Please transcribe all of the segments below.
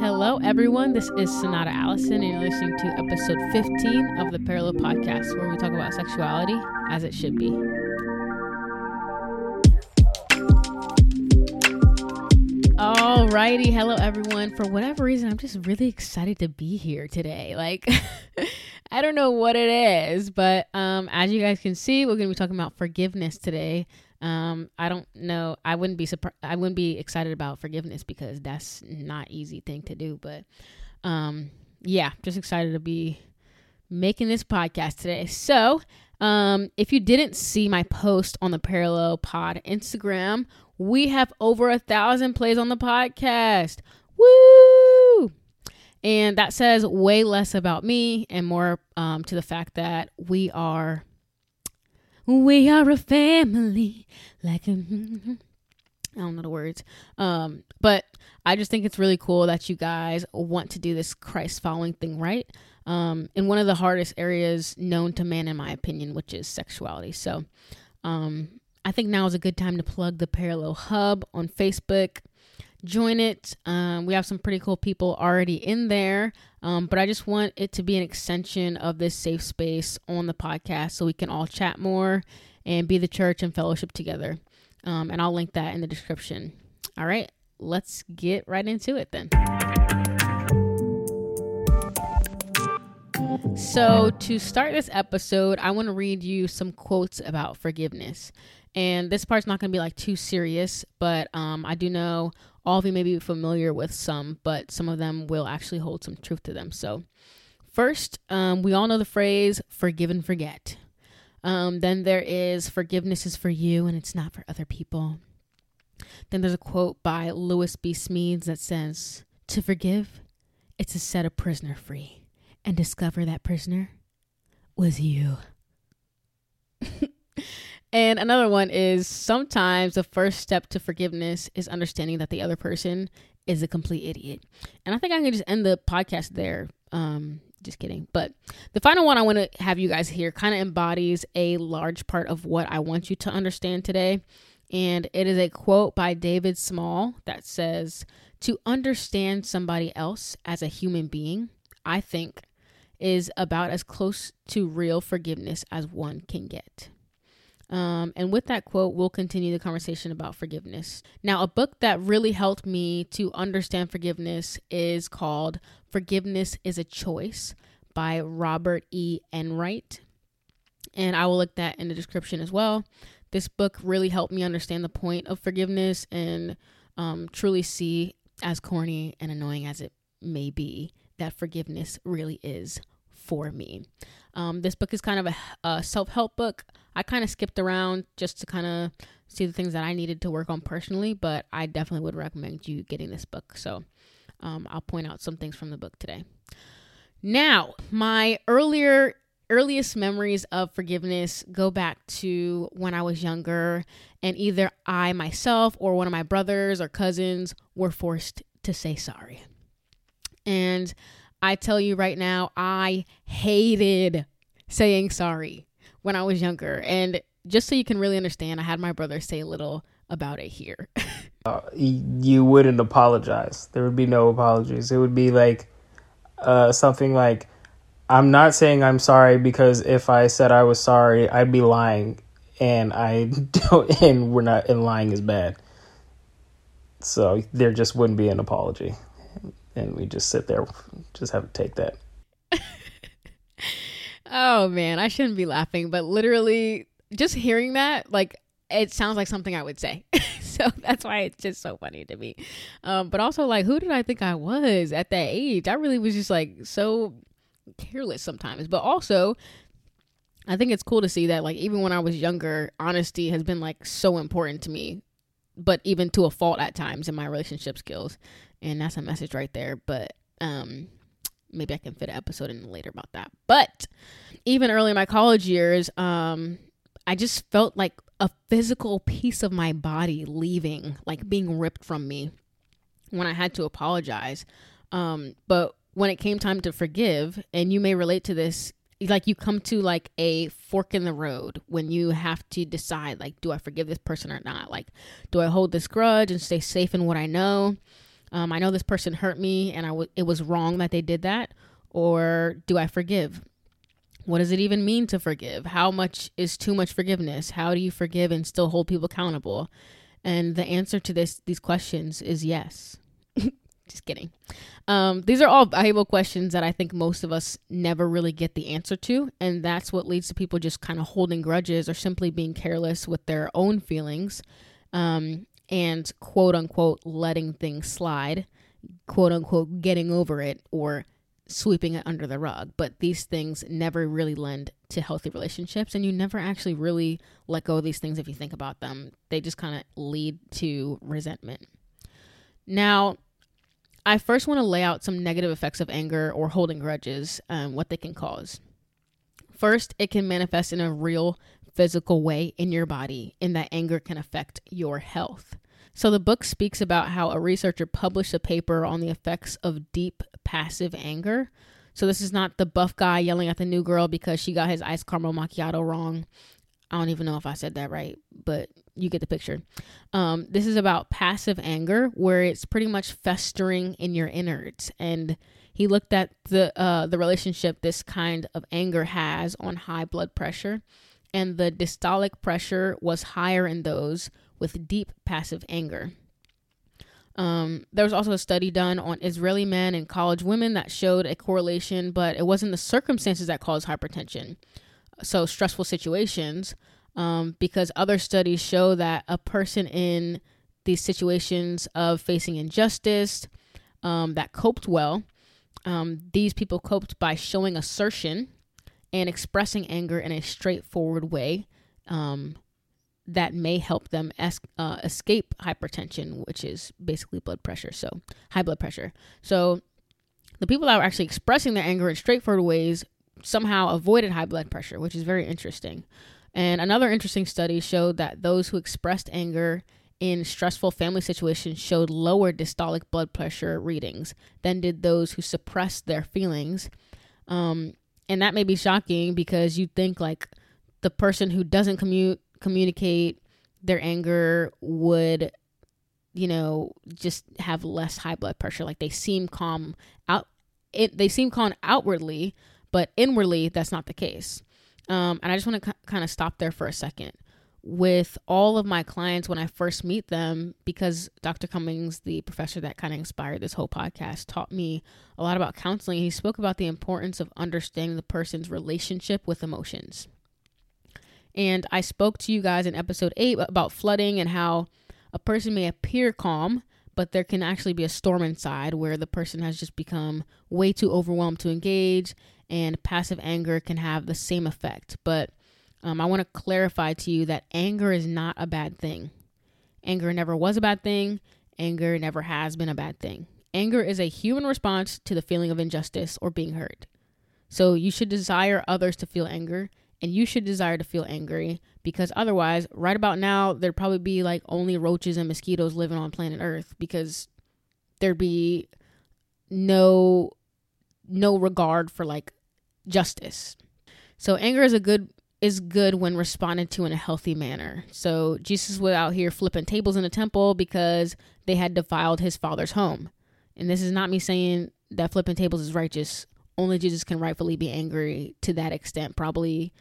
Hello, everyone. This is Sonata Allison, and you're listening to episode 15 of the Parallel Podcast, where we talk about sexuality as it should be. Alrighty, hello everyone. For whatever reason, I'm just really excited to be here today. Like, I don't know what it is, but um, as you guys can see, we're gonna be talking about forgiveness today. Um, I don't know. I wouldn't be surprised. I wouldn't be excited about forgiveness because that's not easy thing to do. But um, yeah, just excited to be making this podcast today. So, um, if you didn't see my post on the Parallel Pod Instagram, we have over a thousand plays on the podcast. Woo! And that says way less about me and more um, to the fact that we are we are a family, like a. I don't know the words. Um, but I just think it's really cool that you guys want to do this Christ following thing right. Um, in one of the hardest areas known to man, in my opinion, which is sexuality. So, um, I think now is a good time to plug the Parallel Hub on Facebook join it. Um, we have some pretty cool people already in there, um, but I just want it to be an extension of this safe space on the podcast so we can all chat more and be the church and fellowship together. Um, and I'll link that in the description. All right, let's get right into it then. So, to start this episode, I want to read you some quotes about forgiveness. And this part's not going to be like too serious, but um, I do know all of you may be familiar with some, but some of them will actually hold some truth to them. So, first, um, we all know the phrase forgive and forget. Um, then there is forgiveness is for you and it's not for other people. Then there's a quote by Lewis B. Smedes that says, To forgive, it's to set a prisoner free and discover that prisoner was you. And another one is sometimes the first step to forgiveness is understanding that the other person is a complete idiot. And I think I can just end the podcast there. Um, just kidding. But the final one I want to have you guys hear kind of embodies a large part of what I want you to understand today. And it is a quote by David Small that says, To understand somebody else as a human being, I think, is about as close to real forgiveness as one can get. Um, and with that quote, we'll continue the conversation about forgiveness. Now, a book that really helped me to understand forgiveness is called Forgiveness is a Choice by Robert E. Enright. And I will link that in the description as well. This book really helped me understand the point of forgiveness and um, truly see, as corny and annoying as it may be, that forgiveness really is for me. Um, this book is kind of a, a self help book. I kind of skipped around just to kind of see the things that I needed to work on personally, but I definitely would recommend you getting this book. So um, I'll point out some things from the book today. Now, my earlier earliest memories of forgiveness go back to when I was younger, and either I myself or one of my brothers or cousins were forced to say sorry. And I tell you right now, I hated saying sorry when I was younger. And just so you can really understand, I had my brother say a little about it here. uh, you wouldn't apologize. There would be no apologies. It would be like uh, something like, I'm not saying I'm sorry because if I said I was sorry, I'd be lying. And I don't, and we're not, and lying is bad. So there just wouldn't be an apology and we just sit there, just have to take that. oh man, I shouldn't be laughing, but literally, just hearing that, like, it sounds like something I would say. so that's why it's just so funny to me. Um, but also, like, who did I think I was at that age? I really was just like so careless sometimes. But also, I think it's cool to see that, like, even when I was younger, honesty has been like so important to me, but even to a fault at times in my relationship skills and that's a message right there but um maybe i can fit an episode in later about that. But even early in my college years um i just felt like a physical piece of my body leaving like being ripped from me when i had to apologize. Um but when it came time to forgive and you may relate to this like you come to like a fork in the road when you have to decide like do i forgive this person or not? Like do i hold this grudge and stay safe in what i know Um, I know this person hurt me and I w- it was wrong that they did that. Or do I forgive? What does it even mean to forgive? How much is too much forgiveness? How do you forgive and still hold people accountable? And the answer to this these questions is yes. Just kidding. Um, these are all valuable questions that I think most of us never really get the answer to. And that's what leads to people just kind of holding grudges or simply being careless with their own feelings um, and quote unquote letting things slide, quote unquote getting over it or sweeping it under the rug. But these things never really lend to healthy relationships. And you never actually really let go of these things if you think about them. They just kind of lead to resentment. Now, I first want to lay out some negative effects of anger or holding grudges, um, what they can cause. First, it can manifest in a real physical way in your body, in that anger can affect your health. So, the book speaks about how a researcher published a paper on the effects of deep passive anger. So, this is not the buff guy yelling at the new girl because she got his iced caramel macchiato wrong. I don't even know if I said that right, but you get the picture. Um, this is about passive anger, where it's pretty much festering in your innards. And he looked at the uh, the relationship this kind of anger has on high blood pressure, and the diastolic pressure was higher in those with deep passive anger. Um, there was also a study done on Israeli men and college women that showed a correlation, but it wasn't the circumstances that caused hypertension. So, stressful situations, um, because other studies show that a person in these situations of facing injustice um, that coped well, um, these people coped by showing assertion and expressing anger in a straightforward way um, that may help them es- uh, escape hypertension, which is basically blood pressure. So, high blood pressure. So, the people that were actually expressing their anger in straightforward ways somehow avoided high blood pressure, which is very interesting. And another interesting study showed that those who expressed anger in stressful family situations showed lower systolic blood pressure readings than did those who suppressed their feelings. Um, and that may be shocking because you think like the person who doesn't commu- communicate their anger would, you know, just have less high blood pressure. Like they seem calm out. It, they seem calm outwardly, but inwardly that's not the case. Um, and I just want to kind of stop there for a second. With all of my clients, when I first meet them, because Dr. Cummings, the professor that kind of inspired this whole podcast, taught me a lot about counseling. He spoke about the importance of understanding the person's relationship with emotions. And I spoke to you guys in episode eight about flooding and how a person may appear calm, but there can actually be a storm inside where the person has just become way too overwhelmed to engage and passive anger can have the same effect. But um, I want to clarify to you that anger is not a bad thing. Anger never was a bad thing. Anger never has been a bad thing. Anger is a human response to the feeling of injustice or being hurt. So you should desire others to feel anger and you should desire to feel angry because otherwise, right about now, there'd probably be like only roaches and mosquitoes living on planet Earth because there'd be no no regard for like justice. So anger is a good is good when responded to in a healthy manner. So Jesus was out here flipping tables in the temple because they had defiled his father's home. And this is not me saying that flipping tables is righteous. Only Jesus can rightfully be angry to that extent, probably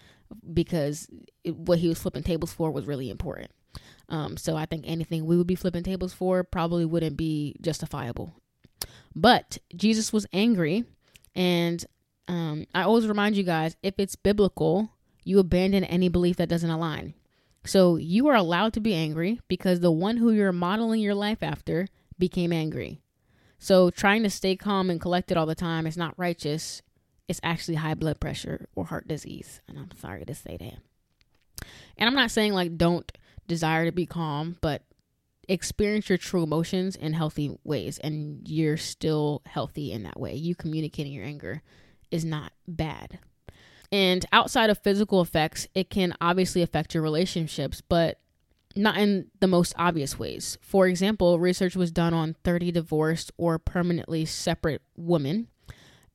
because it, what he was flipping tables for was really important. Um, so I think anything we would be flipping tables for probably wouldn't be justifiable. But Jesus was angry, and um, I always remind you guys if it's biblical, you abandon any belief that doesn't align. So you are allowed to be angry because the one who you're modeling your life after became angry. So trying to stay calm and collected all the time is not righteous. It's actually high blood pressure or heart disease. And I'm sorry to say that. And I'm not saying like don't desire to be calm, but experience your true emotions in healthy ways and you're still healthy in that way. You communicating your anger is not bad. And outside of physical effects, it can obviously affect your relationships, but not in the most obvious ways. For example, research was done on 30 divorced or permanently separate women,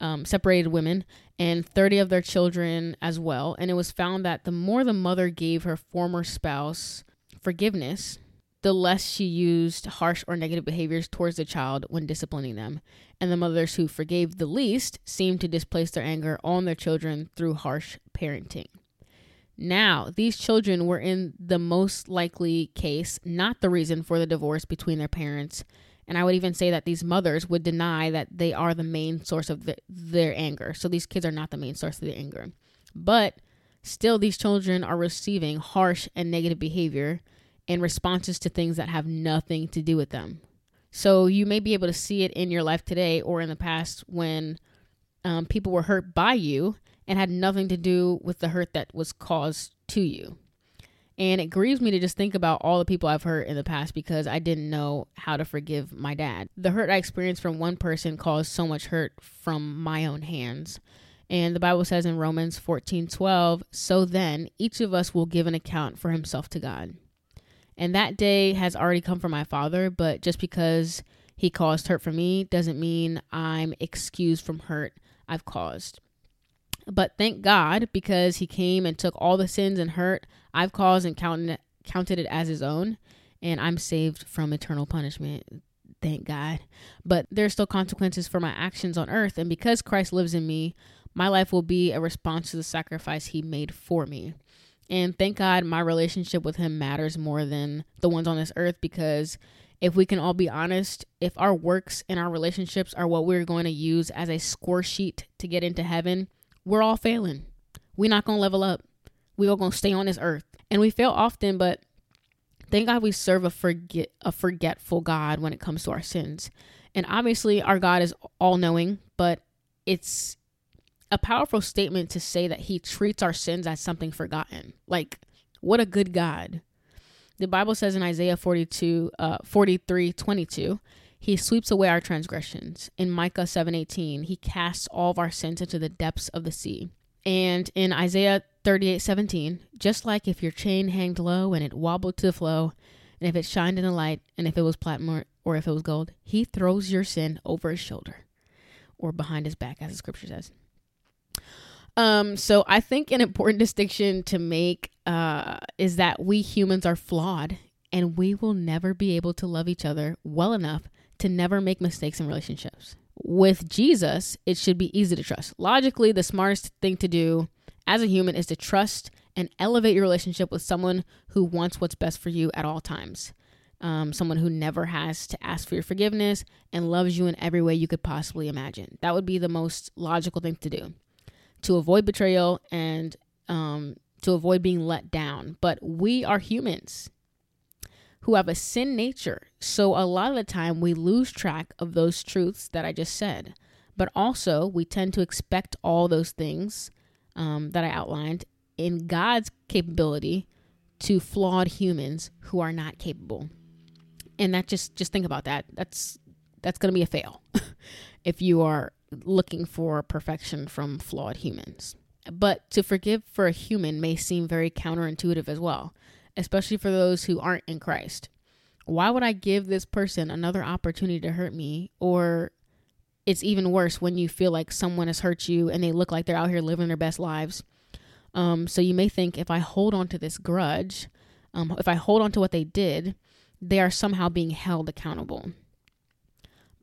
um, separated women, and 30 of their children as well. And it was found that the more the mother gave her former spouse forgiveness, the less she used harsh or negative behaviors towards the child when disciplining them. And the mothers who forgave the least seemed to displace their anger on their children through harsh parenting. Now, these children were in the most likely case not the reason for the divorce between their parents. And I would even say that these mothers would deny that they are the main source of the, their anger. So these kids are not the main source of their anger. But still, these children are receiving harsh and negative behavior and responses to things that have nothing to do with them. So you may be able to see it in your life today or in the past when um, people were hurt by you and had nothing to do with the hurt that was caused to you. And it grieves me to just think about all the people I've hurt in the past because I didn't know how to forgive my dad. The hurt I experienced from one person caused so much hurt from my own hands. And the Bible says in Romans 14 12, so then each of us will give an account for himself to God. And that day has already come for my father, but just because he caused hurt for me doesn't mean I'm excused from hurt I've caused. But thank God because he came and took all the sins and hurt I've caused and counted counted it as his own, and I'm saved from eternal punishment. Thank God. But there's still consequences for my actions on earth, and because Christ lives in me, my life will be a response to the sacrifice he made for me. And thank God my relationship with him matters more than the ones on this earth because if we can all be honest, if our works and our relationships are what we're going to use as a score sheet to get into heaven, we're all failing. We're not going to level up. We're all going to stay on this earth. And we fail often, but thank God we serve a forget a forgetful God when it comes to our sins. And obviously our God is all knowing, but it's a powerful statement to say that he treats our sins as something forgotten. Like, what a good God. The Bible says in Isaiah 42, uh, 43, 22, he sweeps away our transgressions. In Micah 7:18, he casts all of our sins into the depths of the sea. And in Isaiah 38:17, just like if your chain hanged low and it wobbled to the flow, and if it shined in the light, and if it was platinum or if it was gold, he throws your sin over his shoulder or behind his back, as the scripture says. Um, so I think an important distinction to make uh, is that we humans are flawed and we will never be able to love each other well enough to never make mistakes in relationships. With Jesus, it should be easy to trust. Logically, the smartest thing to do as a human is to trust and elevate your relationship with someone who wants what's best for you at all times. Um, someone who never has to ask for your forgiveness and loves you in every way you could possibly imagine. That would be the most logical thing to do to avoid betrayal and um, to avoid being let down. But we are humans who have a sin nature. So a lot of the time we lose track of those truths that I just said. But also, we tend to expect all those things um, that I outlined in God's capability to flawed humans who are not capable. And that just just think about that. That's that's going to be a fail if you are looking for perfection from flawed humans. But to forgive for a human may seem very counterintuitive as well, especially for those who aren't in Christ. Why would I give this person another opportunity to hurt me? Or it's even worse when you feel like someone has hurt you and they look like they're out here living their best lives. Um, so you may think if I hold on to this grudge, um, if I hold on to what they did, they are somehow being held accountable.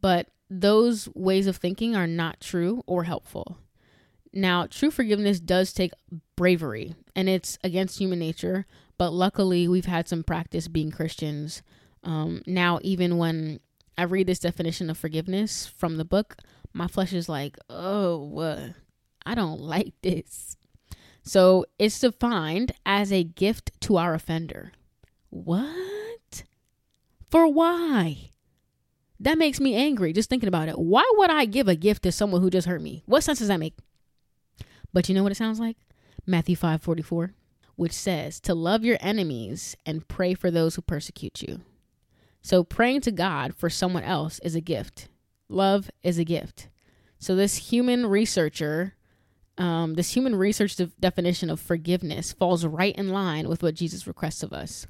But those ways of thinking are not true or helpful. Now, true forgiveness does take bravery and it's against human nature, but luckily we've had some practice being Christians. Um, now, even when I read this definition of forgiveness from the book, my flesh is like, oh, uh, I don't like this. So it's defined as a gift to our offender. What? For why? That makes me angry just thinking about it. Why would I give a gift to someone who just hurt me? What sense does that make? But you know what it sounds like? Matthew 5 44, which says to love your enemies and pray for those who persecute you. So praying to God for someone else is a gift. Love is a gift. So this human researcher, um, this human research de- definition of forgiveness falls right in line with what Jesus requests of us.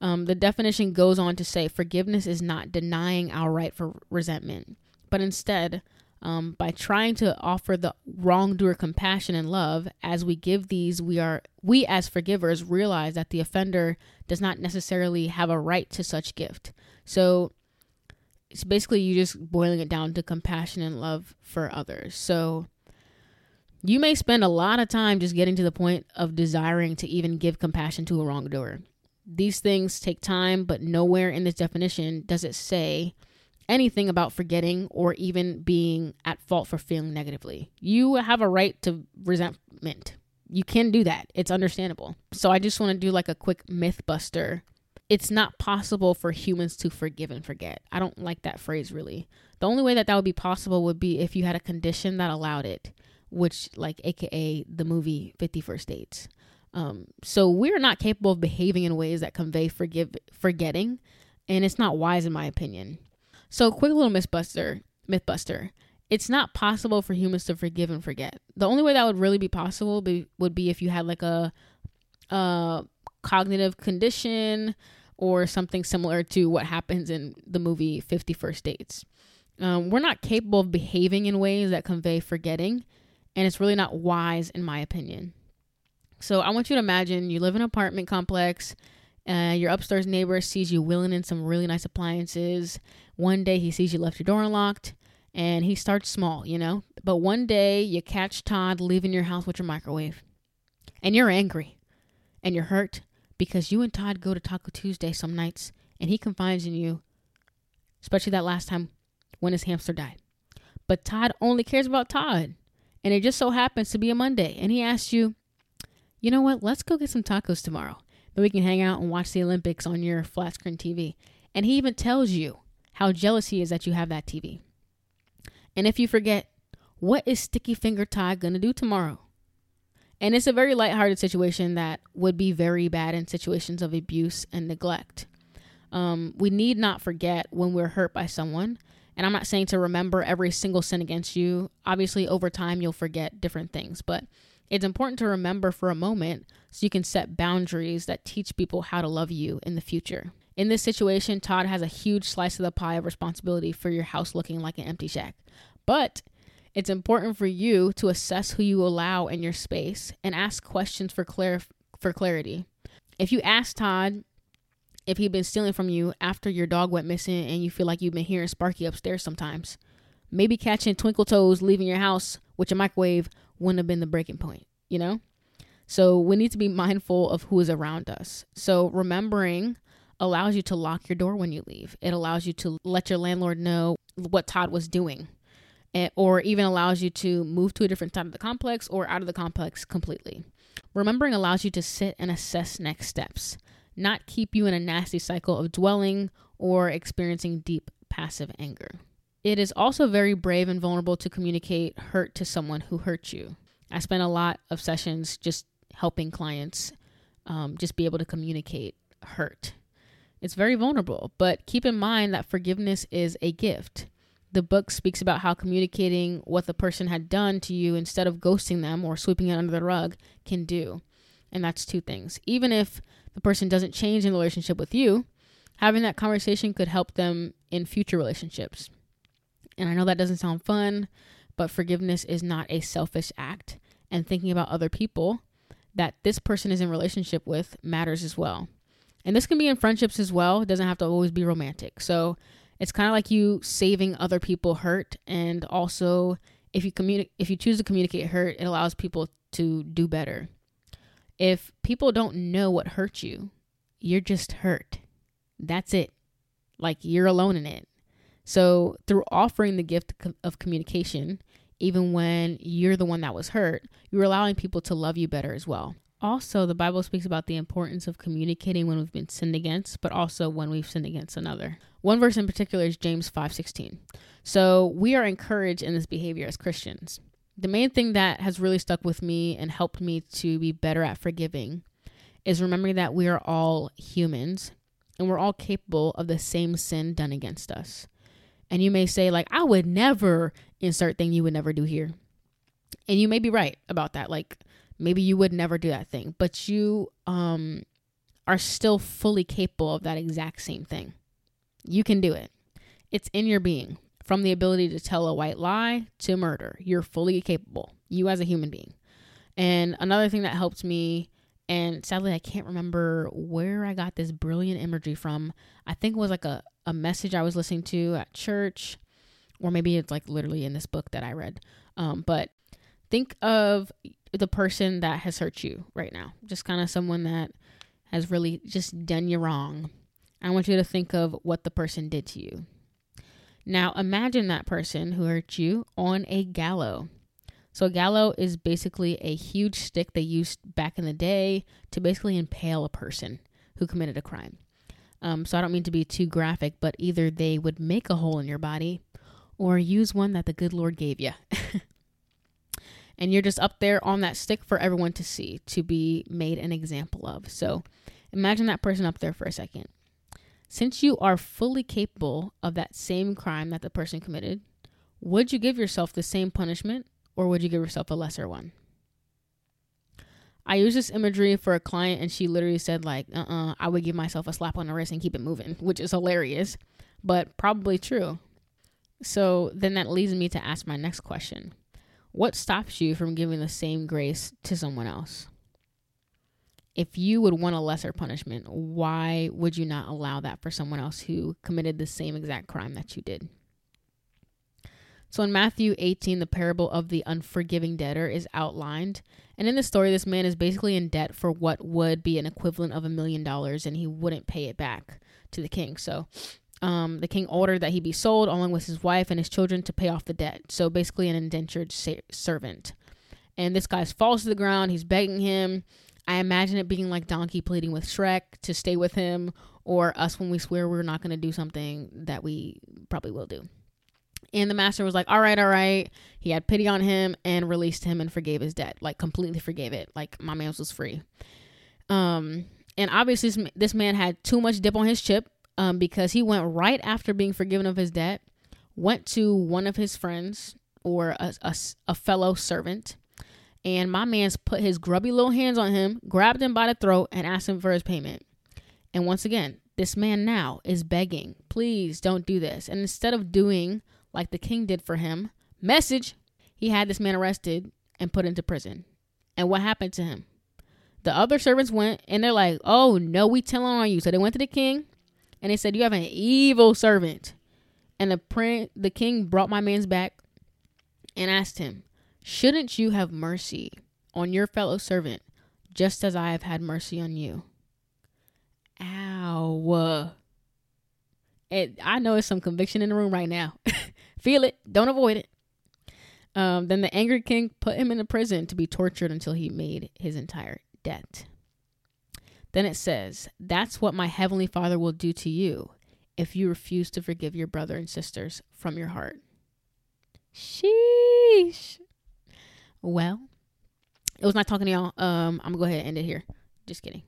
Um, the definition goes on to say forgiveness is not denying our right for resentment, but instead Um, by trying to offer the wrongdoer compassion and love, as we give these, we are we as forgivers realize that the offender does not necessarily have a right to such gift. So it's basically you just boiling it down to compassion and love for others. So you may spend a lot of time just getting to the point of desiring to even give compassion to a wrongdoer. These things take time, but nowhere in this definition does it say anything about forgetting or even being at fault for feeling negatively. You have a right to resentment. You can do that. It's understandable. So I just want to do like a quick myth buster. It's not possible for humans to forgive and forget. I don't like that phrase really. The only way that that would be possible would be if you had a condition that allowed it, which like aka the movie 50 First Dates. Um, so we're not capable of behaving in ways that convey forgive forgetting, and it's not wise in my opinion. So, quick little mythbuster. Mythbuster. It's not possible for humans to forgive and forget. The only way that would really be possible be, would be if you had like a, a cognitive condition or something similar to what happens in the movie 50 First Dates. Um, we're not capable of behaving in ways that convey forgetting, and it's really not wise, in my opinion. So I want you to imagine you live in an apartment complex. Uh, your upstairs neighbor sees you wheeling in some really nice appliances. One day he sees you left your door unlocked and he starts small, you know? But one day you catch Todd leaving your house with your microwave and you're angry and you're hurt because you and Todd go to Taco Tuesday some nights and he confides in you, especially that last time when his hamster died. But Todd only cares about Todd and it just so happens to be a Monday and he asks you, you know what, let's go get some tacos tomorrow. Then we can hang out and watch the Olympics on your flat screen TV. And he even tells you how jealous he is that you have that TV. And if you forget, what is Sticky Finger Todd going to do tomorrow? And it's a very lighthearted situation that would be very bad in situations of abuse and neglect. Um, we need not forget when we're hurt by someone. And I'm not saying to remember every single sin against you. Obviously, over time, you'll forget different things. But it's important to remember for a moment so you can set boundaries that teach people how to love you in the future. In this situation, Todd has a huge slice of the pie of responsibility for your house looking like an empty shack. But it's important for you to assess who you allow in your space and ask questions for clar- for clarity. If you ask Todd if he'd been stealing from you after your dog went missing and you feel like you've been hearing Sparky upstairs sometimes, maybe catching Twinkle Toes leaving your house with your microwave wouldn't have been the breaking point, you know? So we need to be mindful of who is around us. So remembering allows you to lock your door when you leave. It allows you to let your landlord know what Todd was doing, or even allows you to move to a different side of the complex or out of the complex completely. Remembering allows you to sit and assess next steps, not keep you in a nasty cycle of dwelling or experiencing deep passive anger. It is also very brave and vulnerable to communicate hurt to someone who hurt you. I spent a lot of sessions just helping clients um, just be able to communicate hurt it's very vulnerable, but keep in mind that forgiveness is a gift. The book speaks about how communicating what the person had done to you instead of ghosting them or sweeping it under the rug can do. And that's two things. Even if the person doesn't change in the relationship with you, having that conversation could help them in future relationships. And I know that doesn't sound fun, but forgiveness is not a selfish act. And thinking about other people that this person is in relationship with matters as well. And this can be in friendships as well. It doesn't have to always be romantic. So it's kind of like you saving other people hurt and also if you communi- if you choose to communicate hurt, it allows people to do better. If people don't know what hurt you, you're just hurt. That's it. Like you're alone in it. So, through offering the gift of communication, even when you're the one that was hurt, you're allowing people to love you better as well. Also, the Bible speaks about the importance of communicating when we've been sinned against, but also when we've sinned against another. One verse in particular is James 5:16. So, we are encouraged in this behavior as Christians. The main thing that has really stuck with me and helped me to be better at forgiving is remembering that we are all humans and we're all capable of the same sin done against us. And you may say like I would never insert thing you would never do here. And you may be right about that. Like maybe you would never do that thing, but you um are still fully capable of that exact same thing. You can do it. It's in your being. From the ability to tell a white lie to murder, you're fully capable, you as a human being. And another thing that helped me, and sadly, I can't remember where I got this brilliant imagery from. I think it was like a, a message I was listening to at church, or maybe it's like literally in this book that I read. Um, but think of the person that has hurt you right now, just kind of someone that has really just done you wrong. I want you to think of what the person did to you. Now imagine that person who hurt you on a gallows. So a gallows is basically a huge stick they used back in the day to basically impale a person who committed a crime. Um, so I don't mean to be too graphic, but either they would make a hole in your body or use one that the good Lord gave you. and you're just up there on that stick for everyone to see, to be made an example of. So imagine that person up there for a second. Since you are fully capable of that same crime that the person committed, would you give yourself the same punishment or would you give yourself a lesser one? I use this imagery for a client and she literally said like, "Uh-uh, I would give myself a slap on the wrist and keep it moving," which is hilarious, but probably true. So then that leads me to ask my next question. What stops you from giving the same grace to someone else? if you would want a lesser punishment, why would you not allow that for someone else who committed the same exact crime that you did? So in Matthew 18, the parable of the unforgiving debtor is outlined. And in the story, this man is basically in debt for what would be an equivalent of a million dollars, and he wouldn't pay it back to the king. So um, the king ordered that he be sold along with his wife and his children to pay off the debt. So basically, an indentured sa- servant. And this guy falls to the ground. He's begging him. I imagine it being like Donkey pleading with Shrek to stay with him, or us when we swear we're not going to do something that we probably will do. And the master was like, all right, all right. He had pity on him and released him and forgave his debt, like completely forgave it. Like my man was free. Um, and obviously this man had too much dip on his chip um, because he went right after being forgiven of his debt, went to one of his friends or a, a, a fellow servant and my man's put his grubby little hands on him, grabbed him by the throat, and asked him for his payment. And once again, this man now is begging, please don't do this. And instead of doing like the king did for him, message, he had this man arrested and put into prison. And what happened to him? The other servants went and they're like, oh no, we telling on you. So they went to the king and they said, you have an evil servant. And the, prince, the king brought my man's back and asked him, Shouldn't you have mercy on your fellow servant, just as I have had mercy on you? Ow. It, I know it's some conviction in the room right now. Feel it. Don't avoid it. Um, then the angry king put him in a prison to be tortured until he made his entire debt. Then it says, That's what my heavenly Father will do to you if you refuse to forgive your brother and sisters from your heart. Sheesh. Well, it was not talking to y'all. Um, I'm gonna go ahead and end it here. Just kidding.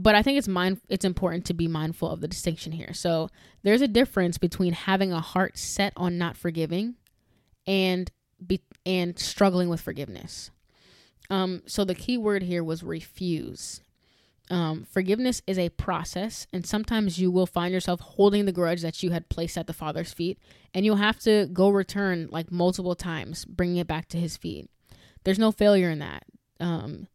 But I think it's mind it's important to be mindful of the distinction here. So there's a difference between having a heart set on not forgiving and be and struggling with forgiveness. Um, so the key word here was refuse. Um, forgiveness is a process, and sometimes you will find yourself holding the grudge that you had placed at the Father's feet, and you'll have to go return like multiple times, bringing it back to His feet. There's no failure in that. Um,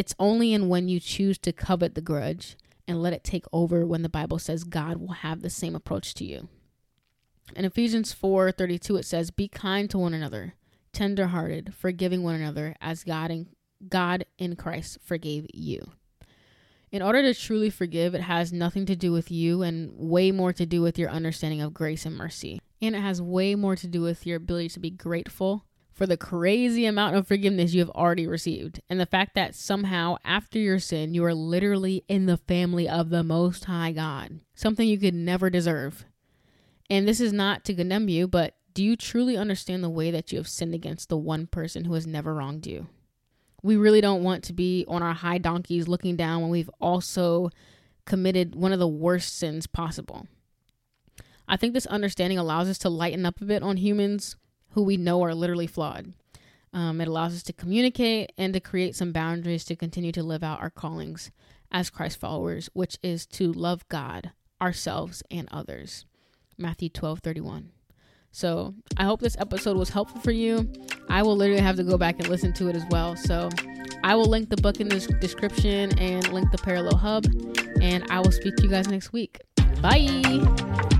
it's only in when you choose to covet the grudge and let it take over when the Bible says God will have the same approach to you. In Ephesians 4:32 it says, "Be kind to one another, tender-hearted, forgiving one another as God in God in Christ forgave you." In order to truly forgive, it has nothing to do with you and way more to do with your understanding of grace and mercy. And it has way more to do with your ability to be grateful for the crazy amount of forgiveness you have already received, and the fact that somehow after your sin, you are literally in the family of the Most High God, something you could never deserve. And this is not to condemn you, but do you truly understand the way that you have sinned against the one person who has never wronged you? We really don't want to be on our high donkeys looking down when we've also committed one of the worst sins possible. I think this understanding allows us to lighten up a bit on humans who we know are literally flawed. Um, it allows us to communicate and to create some boundaries to continue to live out our callings as Christ followers, which is to love God, ourselves, and others. Matthew 12 31. So I hope this episode was helpful for you. I will literally have to go back and listen to it as well. So I will link the book in the description and link the Parallel Hub. And I will speak to you guys next week. Bye.